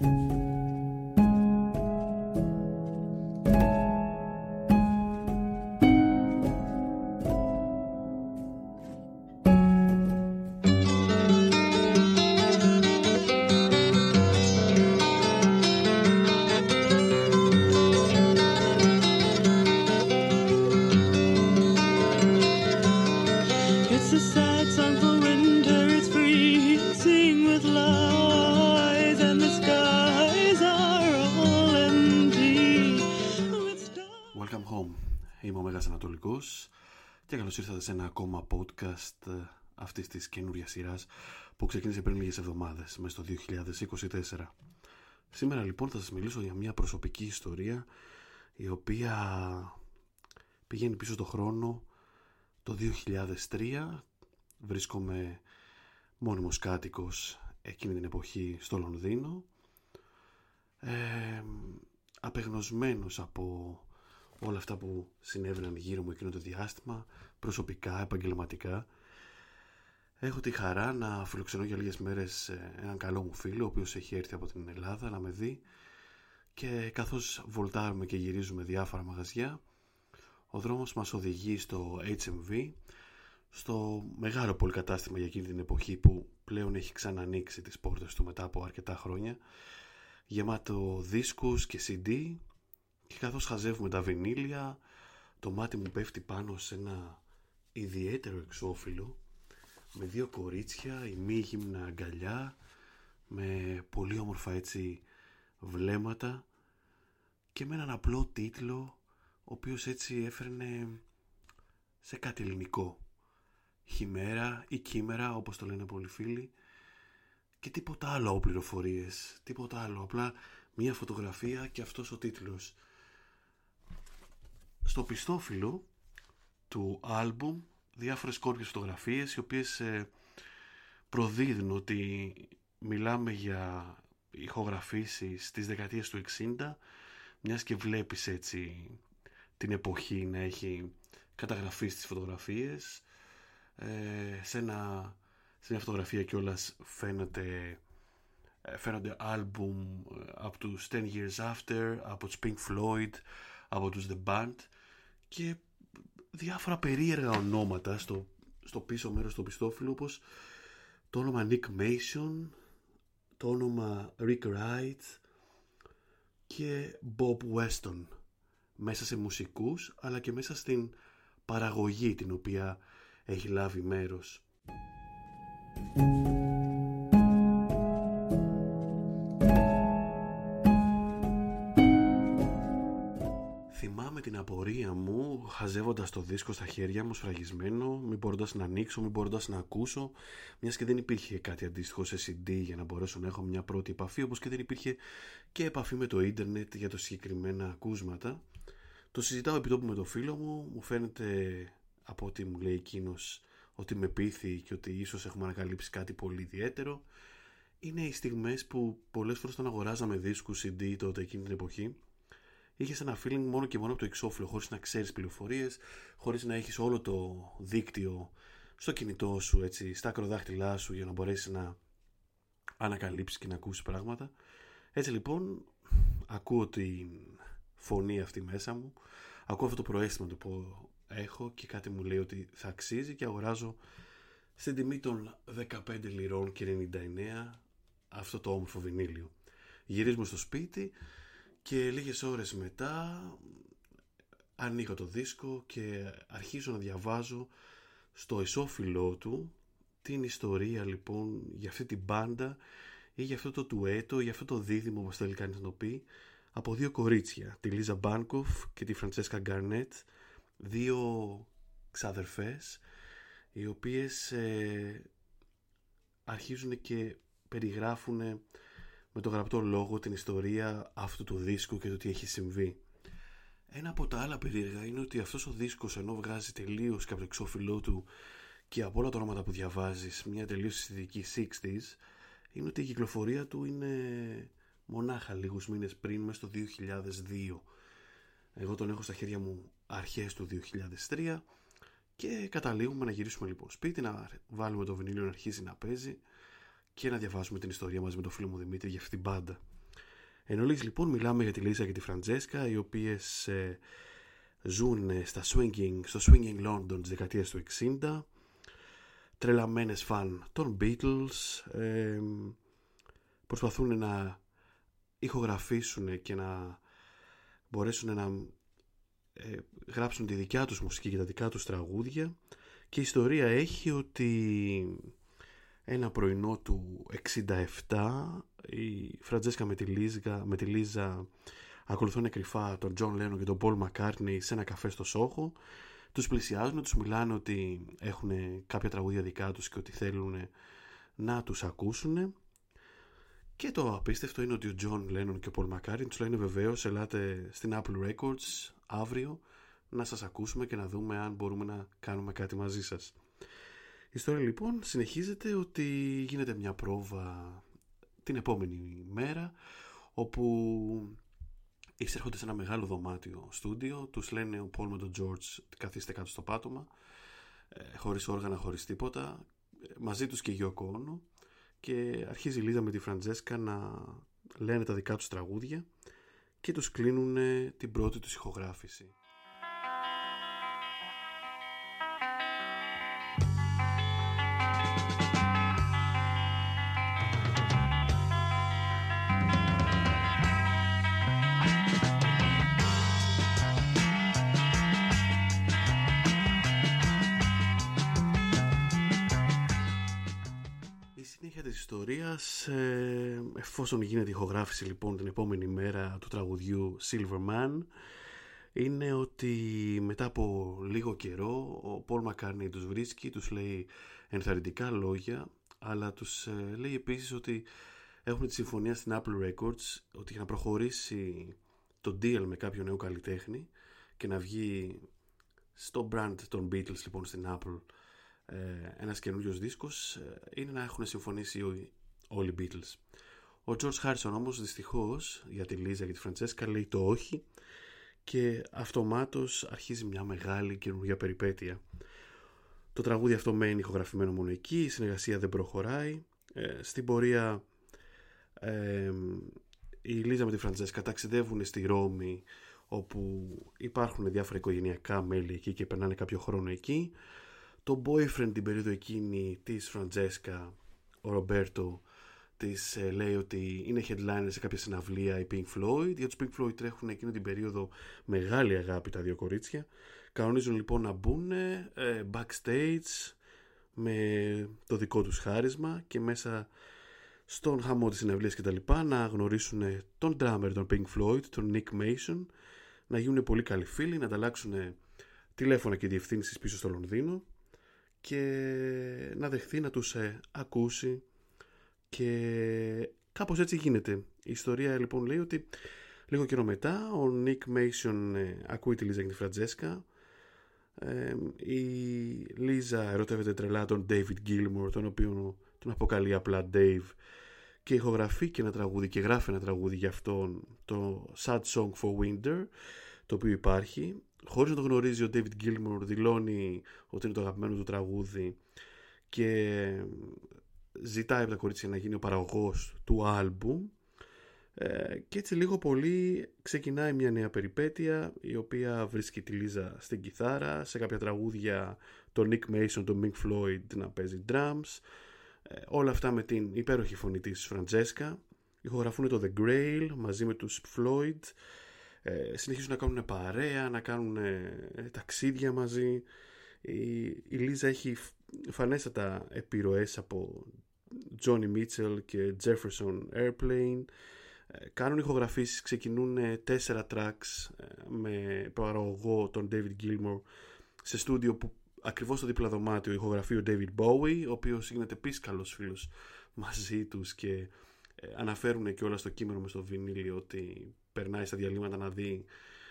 Bye. Σε ένα ακόμα podcast ε, αυτής της καινούριας σειράς που ξεκίνησε πριν λίγες εβδομάδες, μέσα στο 2024. Σήμερα λοιπόν θα σας μιλήσω για μια προσωπική ιστορία η οποία πηγαίνει πίσω στο χρόνο το 2003. Βρίσκομαι μόνιμος κάτοικος εκείνη την εποχή στο Λονδίνο. Ε, απεγνωσμένος από όλα αυτά που συνέβαιναν γύρω μου εκείνο το διάστημα, προσωπικά, επαγγελματικά. Έχω τη χαρά να φιλοξενώ για λίγες μέρες ε, έναν καλό μου φίλο, ο οποίος έχει έρθει από την Ελλάδα να με δει και καθώς βολτάρουμε και γυρίζουμε διάφορα μαγαζιά, ο δρόμος μας οδηγεί στο HMV, στο μεγάλο πολυκατάστημα για εκείνη την εποχή που πλέον έχει ξανανοίξει τις πόρτες του μετά από αρκετά χρόνια, γεμάτο δίσκους και CD και καθώς χαζεύουμε τα βινίλια, το μάτι μου πέφτει πάνω σε ένα ιδιαίτερο εξώφυλλο με δύο κορίτσια, ημίγυμνα αγκαλιά, με πολύ όμορφα έτσι βλέμματα και με έναν απλό τίτλο ο οποίος έτσι έφερνε σε κάτι ελληνικό. Χιμέρα ή κίμερα όπως το λένε πολλοί φίλοι και τίποτα άλλο από πληροφορίες, τίποτα άλλο, απλά μία φωτογραφία και αυτός ο τίτλος. Στο πιστόφυλλο του άλμπουμ διάφορες κόρπιες φωτογραφίες οι οποίες ε, προδίδουν ότι μιλάμε για ηχογραφήσεις της δεκαετίας του 60 μιας και βλέπεις έτσι την εποχή να έχει καταγραφεί στις φωτογραφίες. Ε, σε, ένα, σε μια φωτογραφία κιόλας φαίνεται ε, φαίνονται άλμπουμ ε, από τους 10 Years After από τους Pink Floyd από τους The Band και διάφορα περίεργα ονόματα στο, στο πίσω μέρος του πιστόφυλλου όπως το όνομα Nick Mason το όνομα Rick Wright και Bob Weston μέσα σε μουσικούς αλλά και μέσα στην παραγωγή την οποία έχει λάβει μέρος. Την απορία μου χαζεύοντας το δίσκο στα χέρια μου σφραγισμένο, μην μπορώντας να ανοίξω, μην μπορώντας να ακούσω, μιας και δεν υπήρχε κάτι αντίστοιχο σε CD για να μπορέσω να έχω μια πρώτη επαφή, όπως και δεν υπήρχε και επαφή με το ίντερνετ για το συγκεκριμένα ακούσματα. Το συζητάω επί τόπου με το φίλο μου, μου φαίνεται από ό,τι μου λέει εκείνος ότι με πείθει και ότι ίσως έχουμε ανακαλύψει κάτι πολύ ιδιαίτερο. Είναι οι στιγμές που πολλές φορές όταν αγοράζαμε δίσκους CD τότε εκείνη την εποχή είχες ένα feeling μόνο και μόνο από το εξώφυλλο χωρίς να ξέρεις πληροφορίες, χωρίς να έχεις όλο το δίκτυο στο κινητό σου, έτσι, στα ακροδάχτυλά σου για να μπορέσεις να ανακαλύψεις και να ακούσεις πράγματα. Έτσι λοιπόν ακούω την φωνή αυτή μέσα μου, ακούω αυτό το προαίσθημα το που έχω και κάτι μου λέει ότι θα αξίζει και αγοράζω στην τιμή των 15 λιρών και 99 αυτό το όμορφο βινίλιο. Γυρίζουμε στο σπίτι και λίγες ώρες μετά ανοίγω το δίσκο και αρχίζω να διαβάζω στο εσώφυλλό του την ιστορία λοιπόν για αυτή την μπάντα ή για αυτό το τουέτο ή για αυτό το δίδυμο όπως θέλει κανείς να το πει από δύο κορίτσια, τη Λίζα Μπάνκοφ και τη Φραντσέσκα Γκαρνέτ δύο ξαδερφές οι οποίες ε, αρχίζουν και περιγράφουν με το γραπτό λόγο την ιστορία αυτού του δίσκου και το τι έχει συμβεί. Ένα από τα άλλα περίεργα είναι ότι αυτός ο δίσκος ενώ βγάζει τελείως και από το εξώφυλλό του και από όλα τα ονόματα που διαβάζεις μια τελείως αισθητική 60s είναι ότι η κυκλοφορία του είναι μονάχα λίγους μήνες πριν μέσα στο 2002 εγώ τον έχω στα χέρια μου αρχές του 2003 και καταλήγουμε να γυρίσουμε λοιπόν σπίτι, να βάλουμε το βινίλιο να αρχίσει να παίζει και να διαβάσουμε την ιστορία μαζί με τον φίλο μου Δημήτρη για αυτήν την μπάντα. Εν όλης, λοιπόν μιλάμε για τη Λίζα και τη Φραντζέσκα οι οποίες ε, ζουν στα swinging, στο swinging London της δεκαετίας του 60 τρελαμένες φαν των Beatles ε, προσπαθούν να ηχογραφήσουν και να μπορέσουν να ε, γράψουν τη δικιά τους μουσική και τα δικά τους τραγούδια και η ιστορία έχει ότι ένα πρωινό του 67 η Φραντζέσκα με τη, Λίζα, με τη Λίζα ακολουθούν κρυφά τον Τζον Λένον και τον Πολ Μακάρτνεϊ σε ένα καφέ στο Σόχο τους πλησιάζουν, τους μιλάνε ότι έχουν κάποια τραγούδια δικά τους και ότι θέλουν να τους ακούσουν και το απίστευτο είναι ότι ο Τζον Λένον και ο Πολ Μακάρτνεϊ τους λένε βεβαίως ελάτε στην Apple Records αύριο να σας ακούσουμε και να δούμε αν μπορούμε να κάνουμε κάτι μαζί σας. Η ιστορία λοιπόν συνεχίζεται ότι γίνεται μια πρόβα την επόμενη μέρα όπου εισέρχονται σε ένα μεγάλο δωμάτιο στούντιο τους λένε ο Πολ με τον George καθίστε κάτω στο πάτωμα ε, χωρίς όργανα, χωρίς τίποτα μαζί τους και η Γιώκο και αρχίζει η Λίζα με τη Φραντζέσκα να λένε τα δικά τους τραγούδια και τους κλείνουν την πρώτη τους ηχογράφηση. Ιστορίας. Ε, εφόσον γίνεται η ηχογράφηση λοιπόν την επόμενη μέρα του τραγουδιού Silverman είναι ότι μετά από λίγο καιρό ο Πολ Μακάρνι τους βρίσκει, τους λέει ενθαρρυντικά λόγια αλλά τους ε, λέει επίσης ότι έχουν τη συμφωνία στην Apple Records ότι για να προχωρήσει το deal με κάποιο νέο καλλιτέχνη και να βγει στο brand των Beatles λοιπόν στην Apple ε, ένας καινούριος δίσκος ε, είναι να έχουν συμφωνήσει όλοι οι Beatles. Ο George Harrison όμως δυστυχώς για τη Λίζα και τη Φραντσέσκα λέει το όχι και αυτομάτως αρχίζει μια μεγάλη καινούργια περιπέτεια. Το τραγούδι αυτό μένει ηχογραφημένο μόνο εκεί, η συνεργασία δεν προχωράει. Ε, στην πορεία ε, η Λίζα με τη Φραντσέσκα ταξιδεύουν στη Ρώμη όπου υπάρχουν διάφορα οικογενειακά μέλη εκεί και περνάνε κάποιο χρόνο εκεί. Το boyfriend την περίοδο εκείνη της Φραντζέσκα, ο Ρομπέρτο, της ε, λέει ότι είναι headliner σε κάποια συναυλία η Pink Floyd. Για τους Pink Floyd τρέχουν εκείνη την περίοδο μεγάλη αγάπη τα δύο κορίτσια. Κανονίζουν λοιπόν να μπουν ε, backstage με το δικό τους χάρισμα και μέσα στον χαμό της συναυλίας και τα λοιπά να γνωρίσουν τον drummer των Pink Floyd, τον Nick Mason, να γίνουν πολύ καλοί φίλοι, να ανταλλάξουν τηλέφωνα και διευθύνσεις πίσω στο Λονδίνο και να δεχθεί να τους ε, ακούσει. Και κάπως έτσι γίνεται. Η ιστορία λοιπόν λέει ότι λίγο καιρό μετά ο Νίκ Μέισον ε, ακούει τη Λίζα και τη Φραντζέσκα. Ε, η Λίζα ερωτεύεται τρελά τον David Gilmour τον οποίο τον αποκαλεί απλά Dave. Και ηχογραφεί και ένα τραγούδι και γράφει ένα τραγούδι για αυτόν το Sad Song for Winter το οποίο υπάρχει χωρίς να το γνωρίζει ο David Gilmour δηλώνει ότι είναι το αγαπημένο του τραγούδι και ζητάει από τα κορίτσια να γίνει ο παραγωγός του άλμπουμ. Ε, και έτσι λίγο πολύ ξεκινάει μια νέα περιπέτεια η οποία βρίσκει τη Λίζα στην κιθάρα σε κάποια τραγούδια το Nick Mason, το Mick Floyd να παίζει drums. Ε, όλα αυτά με την υπέροχη φωνή της Φραντζέσκα ηχογραφούν το The Grail μαζί με τους Floyd ε, συνεχίζουν να κάνουν παρέα, να κάνουν ε, ταξίδια μαζί. Η, η Λίζα έχει φανέστατα επιρροές από Johnny Mitchell και Jefferson Airplane. Ε, κάνουν ηχογραφήσεις, ξεκινούν τέσσερα tracks με παραγωγό τον David Gilmour σε στούντιο που ακριβώς στο δίπλα δωμάτιο ηχογραφεί ο David Bowie ο οποίος γίνεται επίσης καλός φίλος μαζί τους και αναφέρουν και όλα στο κείμενο με στο βινίλιο ότι περνάει στα διαλύματα να δει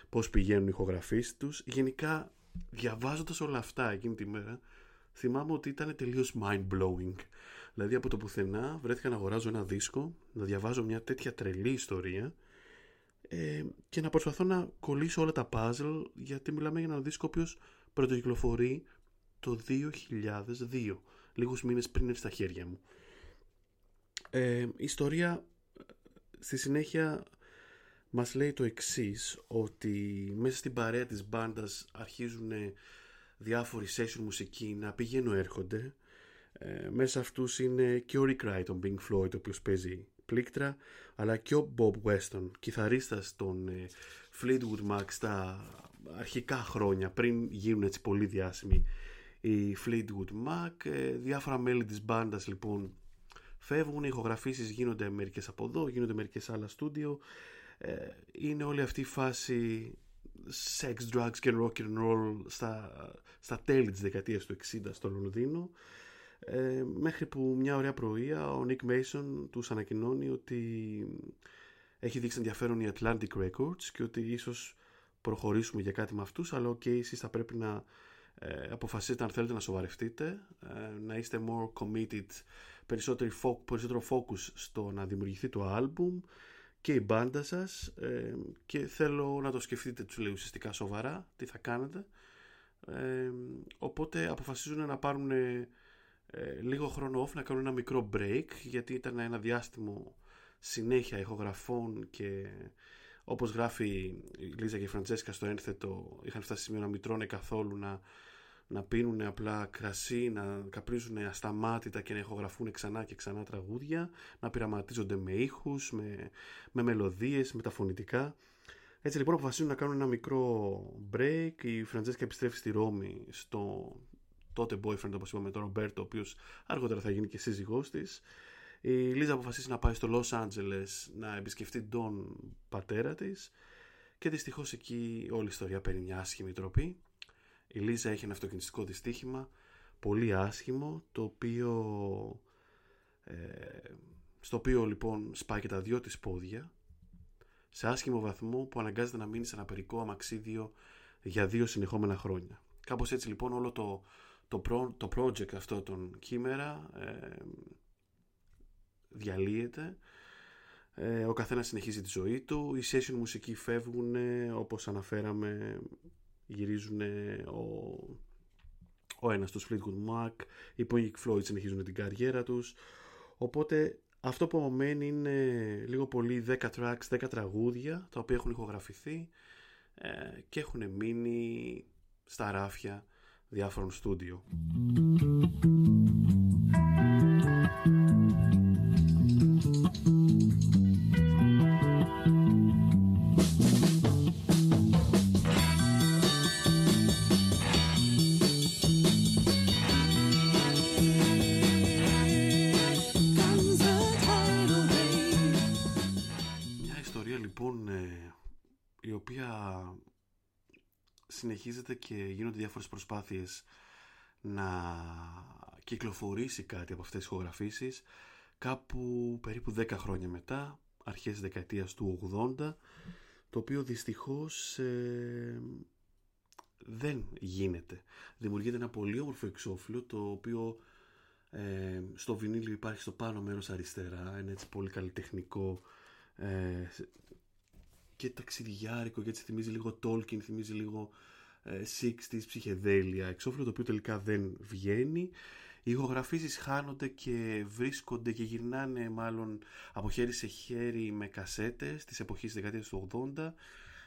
πώς πηγαίνουν οι ηχογραφήσεις τους. Γενικά, διαβάζοντας όλα αυτά εκείνη τη μέρα, θυμάμαι ότι ήταν τελείως mind-blowing. Δηλαδή από το πουθενά βρέθηκα να αγοράζω ένα δίσκο, να διαβάζω μια τέτοια τρελή ιστορία ε, και να προσπαθώ να κολλήσω όλα τα puzzle γιατί μιλάμε για ένα δίσκο ο οποίος πρωτοκυκλοφορεί το 2002, λίγους μήνες πριν έρθει στα χέρια μου. Ε, η ιστορία στη συνέχεια μας λέει το εξής ότι μέσα στην παρέα της μπάντας αρχίζουν διάφοροι session μουσικοί να πηγαίνουν έρχονται. Ε, μέσα αυτούς είναι και ο Rick Wright, τον Pink Floyd ο οποίος παίζει πλήκτρα αλλά και ο Bob Weston κιθαρίστας των ε, Fleetwood Mac στα αρχικά χρόνια πριν γίνουν έτσι πολύ διάσημοι οι Fleetwood Mac. Ε, διάφορα μέλη της μπάντας λοιπόν φεύγουν, οι ηχογραφήσεις γίνονται μερικές από εδώ, γίνονται μερικές άλλα στούντιο. ε, είναι όλη αυτή η φάση sex, drugs και rock and roll στα, στα τέλη της δεκαετίας του 60 στο Λονδίνο. Ε, μέχρι που μια ωραία πρωία ο Nick Mason τους ανακοινώνει ότι έχει δείξει ενδιαφέρον η Atlantic Records και ότι ίσως προχωρήσουμε για κάτι με αυτούς αλλά ok εσείς θα πρέπει να ε, αποφασίσετε αν θέλετε να σοβαρευτείτε ε, να είστε more committed περισσότερο, περισσότερο focus στο να δημιουργηθεί το album και η μπάντα σας ε, και θέλω να το σκεφτείτε τους λέει ουσιαστικά σοβαρά τι θα κάνετε. Ε, οπότε αποφασίζουν να πάρουν ε, λίγο χρόνο off να κάνουν ένα μικρό break γιατί ήταν ένα διάστημο συνέχεια ηχογραφών και όπως γράφει η Λίζα και η Φραντζέσκα στο ένθετο είχαν φτάσει σημείο να μην τρώνε καθόλου να να πίνουν απλά κρασί, να καπρίζουν ασταμάτητα και να ηχογραφούν ξανά και ξανά τραγούδια, να πειραματίζονται με ήχους, με, με μελωδίες, με τα φωνητικά. Έτσι λοιπόν αποφασίζουν να κάνουν ένα μικρό break. Η Φραντζέσκα επιστρέφει στη Ρώμη στο τότε boyfriend όπως είπαμε τον Ρομπέρτο, ο οποίος αργότερα θα γίνει και σύζυγός της. Η Λίζα αποφασίζει να πάει στο Λος Άντζελες να επισκεφτεί τον πατέρα της και δυστυχώς εκεί όλη η ιστορία παίρνει μια άσχημη τροπή. Η Λίζα έχει ένα αυτοκινητικό δυστύχημα πολύ άσχημο το οποίο ε, στο οποίο λοιπόν σπάει και τα δυο της πόδια σε άσχημο βαθμό που αναγκάζεται να μείνει σε ένα περικό αμαξίδιο για δύο συνεχόμενα χρόνια. Κάπως έτσι λοιπόν όλο το, το, το project αυτό των κείμερα ε, διαλύεται ε, ο καθένας συνεχίζει τη ζωή του οι session μουσικοί φεύγουν όπως αναφέραμε γυρίζουν ο, ο ένας τους Fleetwood Mac, οι Pink Floyd συνεχίζουν την καριέρα τους. Οπότε αυτό που απομένει είναι λίγο πολύ 10 tracks, 10 τραγούδια τα οποία έχουν ηχογραφηθεί ε, και έχουν μείνει στα ράφια διάφορων στούντιο. Συνεχίζεται και γίνονται διάφορες προσπάθειες να κυκλοφορήσει κάτι από αυτές τις ηχογραφήσεις κάπου περίπου 10 χρόνια μετά, αρχές δεκαετίας του 80 το οποίο δυστυχώς ε, δεν γίνεται. Δημιουργείται ένα πολύ όμορφο εξώφυλλο το οποίο ε, στο βινίλιο υπάρχει στο πάνω μέρος αριστερά, ένα έτσι πολύ καλλιτεχνικό ε, και ταξιδιάρικο και έτσι θυμίζει λίγο Tolkien, θυμίζει λίγο 60s ε, ψυχεδέλεια εξώφυλλο το οποίο τελικά δεν βγαίνει. Οι ηχογραφήσεις χάνονται και βρίσκονται και γυρνάνε μάλλον από χέρι σε χέρι με κασέτες της εποχής της δεκαετίας του 80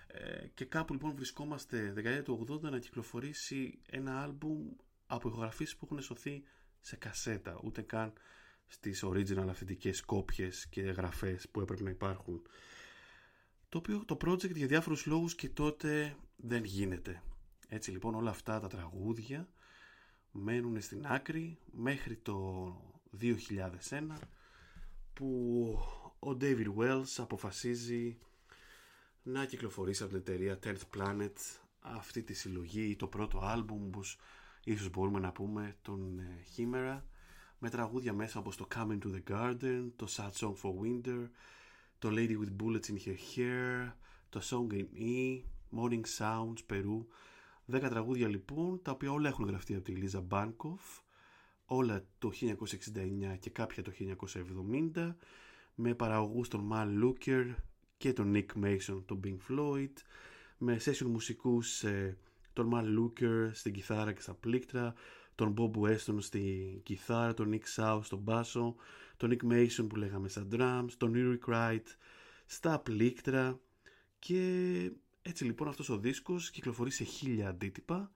ε, και κάπου λοιπόν βρισκόμαστε δεκαετία του 80 να κυκλοφορήσει ένα άλμπουμ από ηχογραφήσεις που έχουν σωθεί σε κασέτα ούτε καν στις original αυθεντικές κόπιες και γραφές που έπρεπε να υπάρχουν το οποίο το project για διάφορους λόγους και τότε δεν γίνεται. Έτσι λοιπόν όλα αυτά τα τραγούδια μένουν στην άκρη μέχρι το 2001 που ο David Wells αποφασίζει να κυκλοφορήσει από την εταιρεία 10th Planet αυτή τη συλλογή ή το πρώτο άλμπουμ όπως ίσως μπορούμε να πούμε τον ε, Chimera με τραγούδια μέσα όπως το Coming to the Garden, το Sad Song for Winter, το Lady with Bullets in Her Hair, το Song in E, Morning Sounds, Περού. 10 τραγούδια λοιπόν, τα οποία όλα έχουν γραφτεί από τη Λίζα Μπάνκοφ, όλα το 1969 και κάποια το 1970, με παραγωγούς τον Mal Looker και τον Nick Mason, τον Pink Floyd, με session μουσικούς ε, τον Mal Looker στην κιθάρα και στα πλήκτρα, τον Bob Weston στη κιθάρα, τον Nick South στον μπάσο, τον Nick Mason που λέγαμε στα drums, τον Eric Wright στα πλήκτρα και έτσι λοιπόν αυτός ο δίσκος κυκλοφορεί σε χίλια αντίτυπα.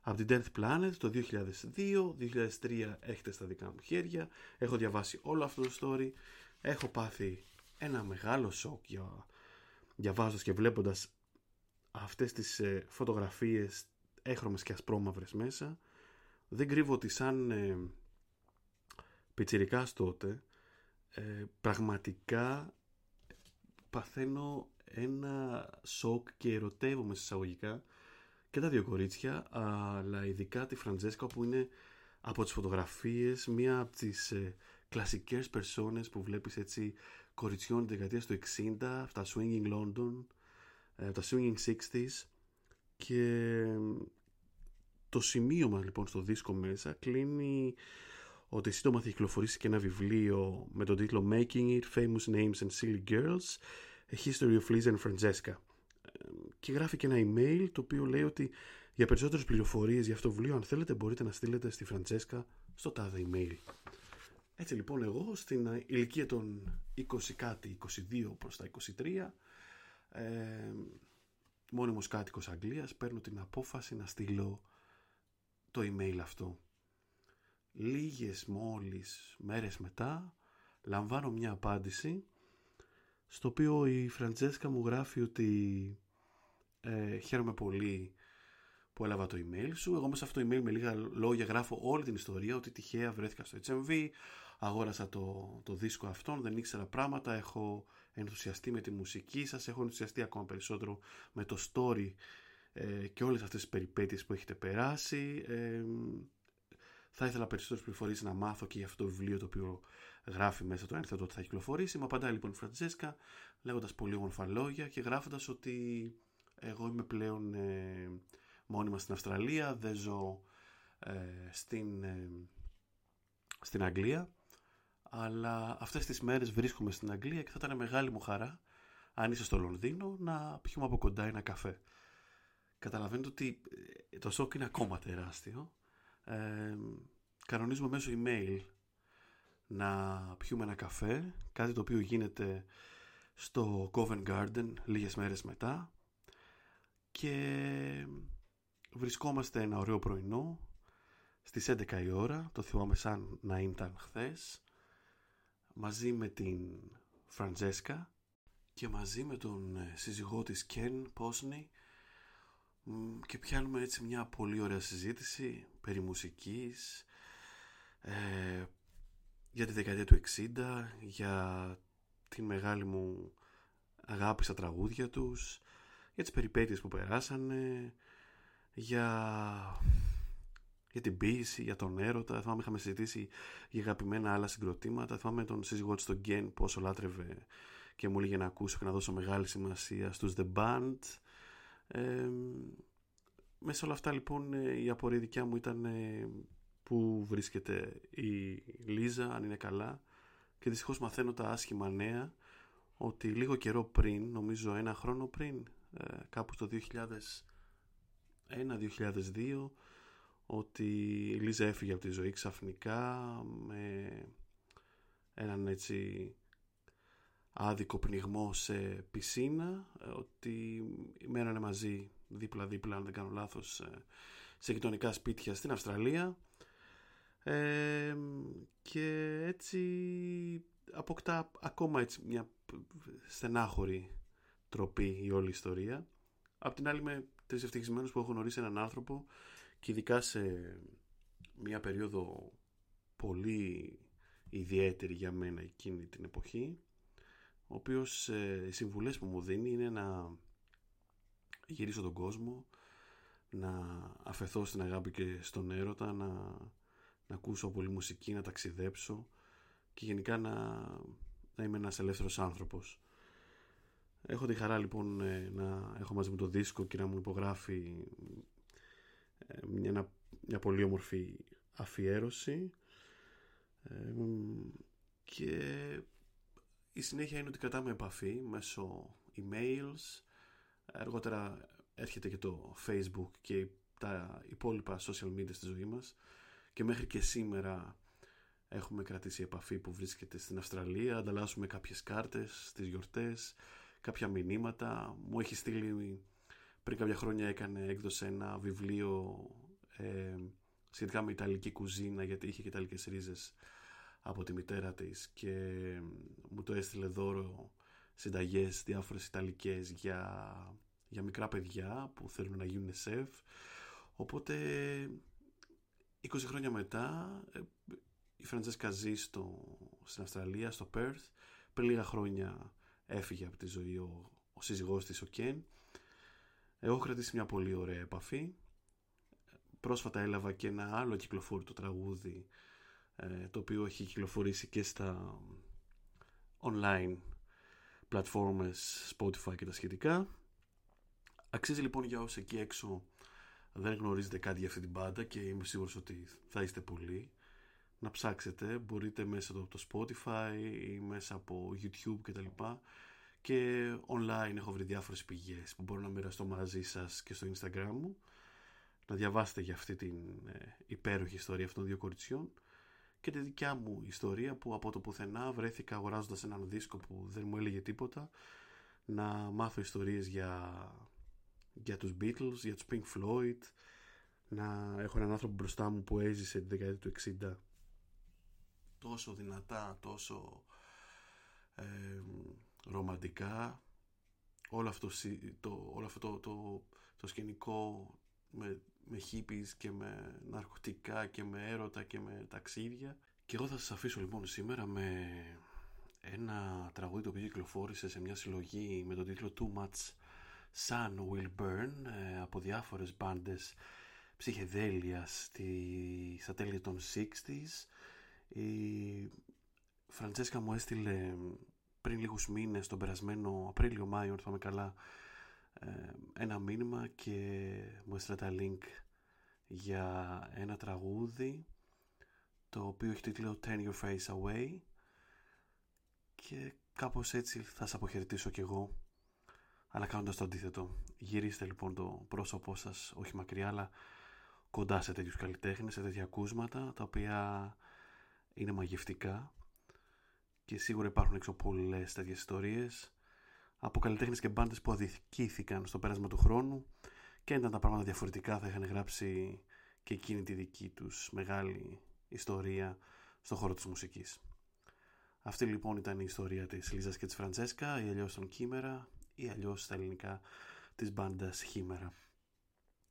Από την Death Planet το 2002, 2003 έχετε στα δικά μου χέρια, έχω διαβάσει όλο αυτό το story, έχω πάθει ένα μεγάλο σοκ για, διαβάζοντας και βλέποντας αυτές τις ε, φωτογραφίες έχρωμες και ασπρόμαυρες μέσα. Δεν κρύβω ότι σαν ε, πιτσιρικάς τότε ε, πραγματικά παθαίνω ένα σοκ και ερωτεύομαι εισαγωγικά και τα δύο κορίτσια, αλλά ειδικά τη Φραντζέσκα που είναι από τις φωτογραφίες μία από τις ε, κλασικές περσόνες που βλέπεις έτσι κοριτσιών της δεκαετίας του 60, τα Swinging London, ε, τα Swinging 60s και το σημείο μας λοιπόν στο δίσκο μέσα κλείνει ότι σύντομα θα κυκλοφορήσει και ένα βιβλίο με τον τίτλο Making It, Famous Names and Silly Girls, A History of Liz and Francesca και γράφει και ένα email το οποίο λέει ότι για περισσότερες πληροφορίες για αυτό το βιβλίο αν θέλετε μπορείτε να στείλετε στη Φραντσέσκα στο τάδε email. Έτσι λοιπόν εγώ στην ηλικία των 20 κάτι, 22 προς τα 23 ε, μόνιμος κάτοικος Αγγλίας παίρνω την απόφαση να στείλω το email αυτό. Λίγες μόλις μέρες μετά λαμβάνω μια απάντηση στο οποίο η Φραντζέσκα μου γράφει ότι ε, χαίρομαι πολύ που έλαβα το email σου. Εγώ μέσα αυτό το email με λίγα λόγια γράφω όλη την ιστορία ότι τυχαία βρέθηκα στο HMV, αγόρασα το, το δίσκο αυτόν, δεν ήξερα πράγματα, έχω ενθουσιαστεί με τη μουσική σας, έχω ενθουσιαστεί ακόμα περισσότερο με το story ε, και όλες αυτές τις περιπέτειες που έχετε περάσει. Ε, θα ήθελα περισσότερες πληροφορίες να μάθω και για αυτό το βιβλίο το οποίο γράφει μέσα το ένθετο ότι θα κυκλοφορήσει. Μου απαντάει λοιπόν η Φραντζέσκα λέγοντας πολύ όμορφα λόγια και γράφοντας ότι εγώ είμαι πλέον ε, μόνιμα στην Αυστραλία, δεν ζω ε, στην, ε, στην Αγγλία αλλά αυτές τις μέρες βρίσκομαι στην Αγγλία και θα ήταν μεγάλη μου χαρά αν είσαι στο Λονδίνο να πιούμε από κοντά ένα καφέ. Καταλαβαίνετε ότι ε, το σοκ είναι ακόμα τεράστιο. Ε, κανονίζουμε μέσω email να πιούμε ένα καφέ, κάτι το οποίο γίνεται στο Covent Garden λίγες μέρες μετά και βρισκόμαστε ένα ωραίο πρωινό στις 11 η ώρα, το θυμάμαι σαν να ήταν χθες, μαζί με την Φραντζέσκα και μαζί με τον ε, σύζυγό της Κεν Πόσνη και πιάνουμε έτσι μια πολύ ωραία συζήτηση περί μουσικής, ε, για τη δεκαετία του 60, για την μεγάλη μου αγάπη στα τραγούδια τους, για τις περιπέτειες που περάσανε, για, για την ποίηση, για τον έρωτα. Θυμάμαι είχαμε συζητήσει για αγαπημένα άλλα συγκροτήματα. Θυμάμαι τον σύζυγό της τον Γκέν πόσο λάτρευε και μου έλεγε να ακούσω και να δώσω μεγάλη σημασία στους The Band. Ε, μέσα όλα αυτά λοιπόν η απορία δικιά μου ήταν που βρίσκεται η Λίζα, αν είναι καλά. Και δυστυχώς μαθαίνω τα άσχημα νέα ότι λίγο καιρό πριν, νομίζω ένα χρόνο πριν, ε, κάπου το 2001-2002, ότι η Λίζα έφυγε από τη ζωή ξαφνικά με έναν έτσι άδικο πνιγμό σε πισίνα, ε, ότι μένανε μαζί δίπλα-δίπλα, αν δεν κάνω λάθος, ε, σε γειτονικά σπίτια στην Αυστραλία και έτσι αποκτά ακόμα έτσι μια στενάχωρη τροπή η όλη ιστορία. Απ' την άλλη είμαι τρεις ευτυχισμένος που έχω γνωρίσει έναν άνθρωπο και ειδικά σε μια περίοδο πολύ ιδιαίτερη για μένα εκείνη την εποχή ο οποίος ε, οι συμβουλές που μου δίνει είναι να γυρίσω τον κόσμο να αφαιθώ στην αγάπη και στον έρωτα να να ακούσω πολύ μουσική, να ταξιδέψω και γενικά να, να είμαι ένας ελεύθερος άνθρωπος. Έχω τη χαρά λοιπόν ε, να έχω μαζί μου το δίσκο και να μου υπογράφει ε, μια, μια πολύ όμορφη αφιέρωση ε, και η συνέχεια είναι ότι κρατάμε επαφή μέσω emails. Αργότερα έρχεται και το facebook και τα υπόλοιπα social media στη ζωή μας. Και μέχρι και σήμερα έχουμε κρατήσει επαφή που βρίσκεται στην Αυστραλία, ανταλλάσσουμε κάποιες κάρτες στις γιορτές, κάποια μηνύματα. Μου έχει στείλει πριν κάποια χρόνια έκανε έκδοση ένα βιβλίο ε, σχετικά με Ιταλική κουζίνα γιατί είχε και Ιταλικές ρίζες από τη μητέρα της και μου το έστειλε δώρο συνταγές διάφορες Ιταλικές για, για μικρά παιδιά που θέλουν να γίνουν σεφ. Οπότε 20 χρόνια μετά ε, η Φραντζέσκα ζει στο, στην Αυστραλία, στο Πέρθ. Πριν λίγα χρόνια έφυγε από τη ζωή ο, ο σύζυγός της ο Κεν έχω κρατήσει μια πολύ ωραία επαφή. Πρόσφατα έλαβα και ένα άλλο κυκλοφόρητο τραγούδι ε, το οποίο έχει κυκλοφορήσει και στα online πλατφόρμες Spotify και τα σχετικά. Αξίζει λοιπόν για όσοι εκεί έξω δεν γνωρίζετε κάτι για αυτή την μπάντα και είμαι σίγουρος ότι θα είστε πολλοί να ψάξετε. Μπορείτε μέσα από το Spotify ή μέσα από YouTube κτλ και online έχω βρει διάφορες πηγές που μπορώ να μοιραστώ μαζί σας και στο Instagram μου. Να διαβάσετε για αυτή την ε, υπέροχη ιστορία αυτών των δύο κοριτσιών και τη δικιά μου ιστορία που από το πουθενά βρέθηκα αγοράζοντας έναν δίσκο που δεν μου έλεγε τίποτα να μάθω ιστορίες για, για τους Beatles, για τους Pink Floyd να έχω έναν άνθρωπο μπροστά μου που έζησε τη δεκαετία του 60 τόσο δυνατά, τόσο ε, ρομαντικά όλο αυτό, το, όλο αυτό το, το, το σκηνικό με, με και με ναρκωτικά και με έρωτα και με ταξίδια. Και εγώ θα σας αφήσω λοιπόν σήμερα με ένα τραγούδι το οποίο κυκλοφόρησε σε μια συλλογή με τον τίτλο Too Much Sun Will Burn ε, από διάφορες μπάντες ψυχεδέλειας στη, στα τέλη των 60s η Φραντσέσκα μου έστειλε πριν λίγους μήνες τον περασμένο Απρίλιο-Μάιο, αν θυμάμαι καλά, ε, ένα μήνυμα και μου έστειλε τα link για ένα τραγούδι το οποίο έχει τίτλο Turn Your Face Away. Και κάπως έτσι θα σας αποχαιρετήσω κι εγώ αλλά κάνοντας το αντίθετο. Γυρίστε λοιπόν το πρόσωπό σας όχι μακριά αλλά κοντά σε τέτοιους καλλιτέχνες, σε τέτοια ακούσματα τα οποία είναι μαγευτικά. Και σίγουρα υπάρχουν έξω πολλές τέτοιες ιστορίες από καλλιτέχνες και μπάντες που αδικήθηκαν στο πέρασμα του χρόνου και αν ήταν τα πράγματα διαφορετικά θα είχαν γράψει και εκείνη τη δική τους μεγάλη ιστορία στον χώρο της μουσικής. Αυτή λοιπόν ήταν η ιστορία της Λίζας και της Φραντζέσκα ή αλλιώς των Κίμερα ή αλλιώς στα ελληνικά της μπάντας Χίμερα.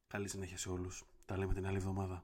Καλή συνέχεια σε όλους. Τα λέμε την άλλη εβδομάδα.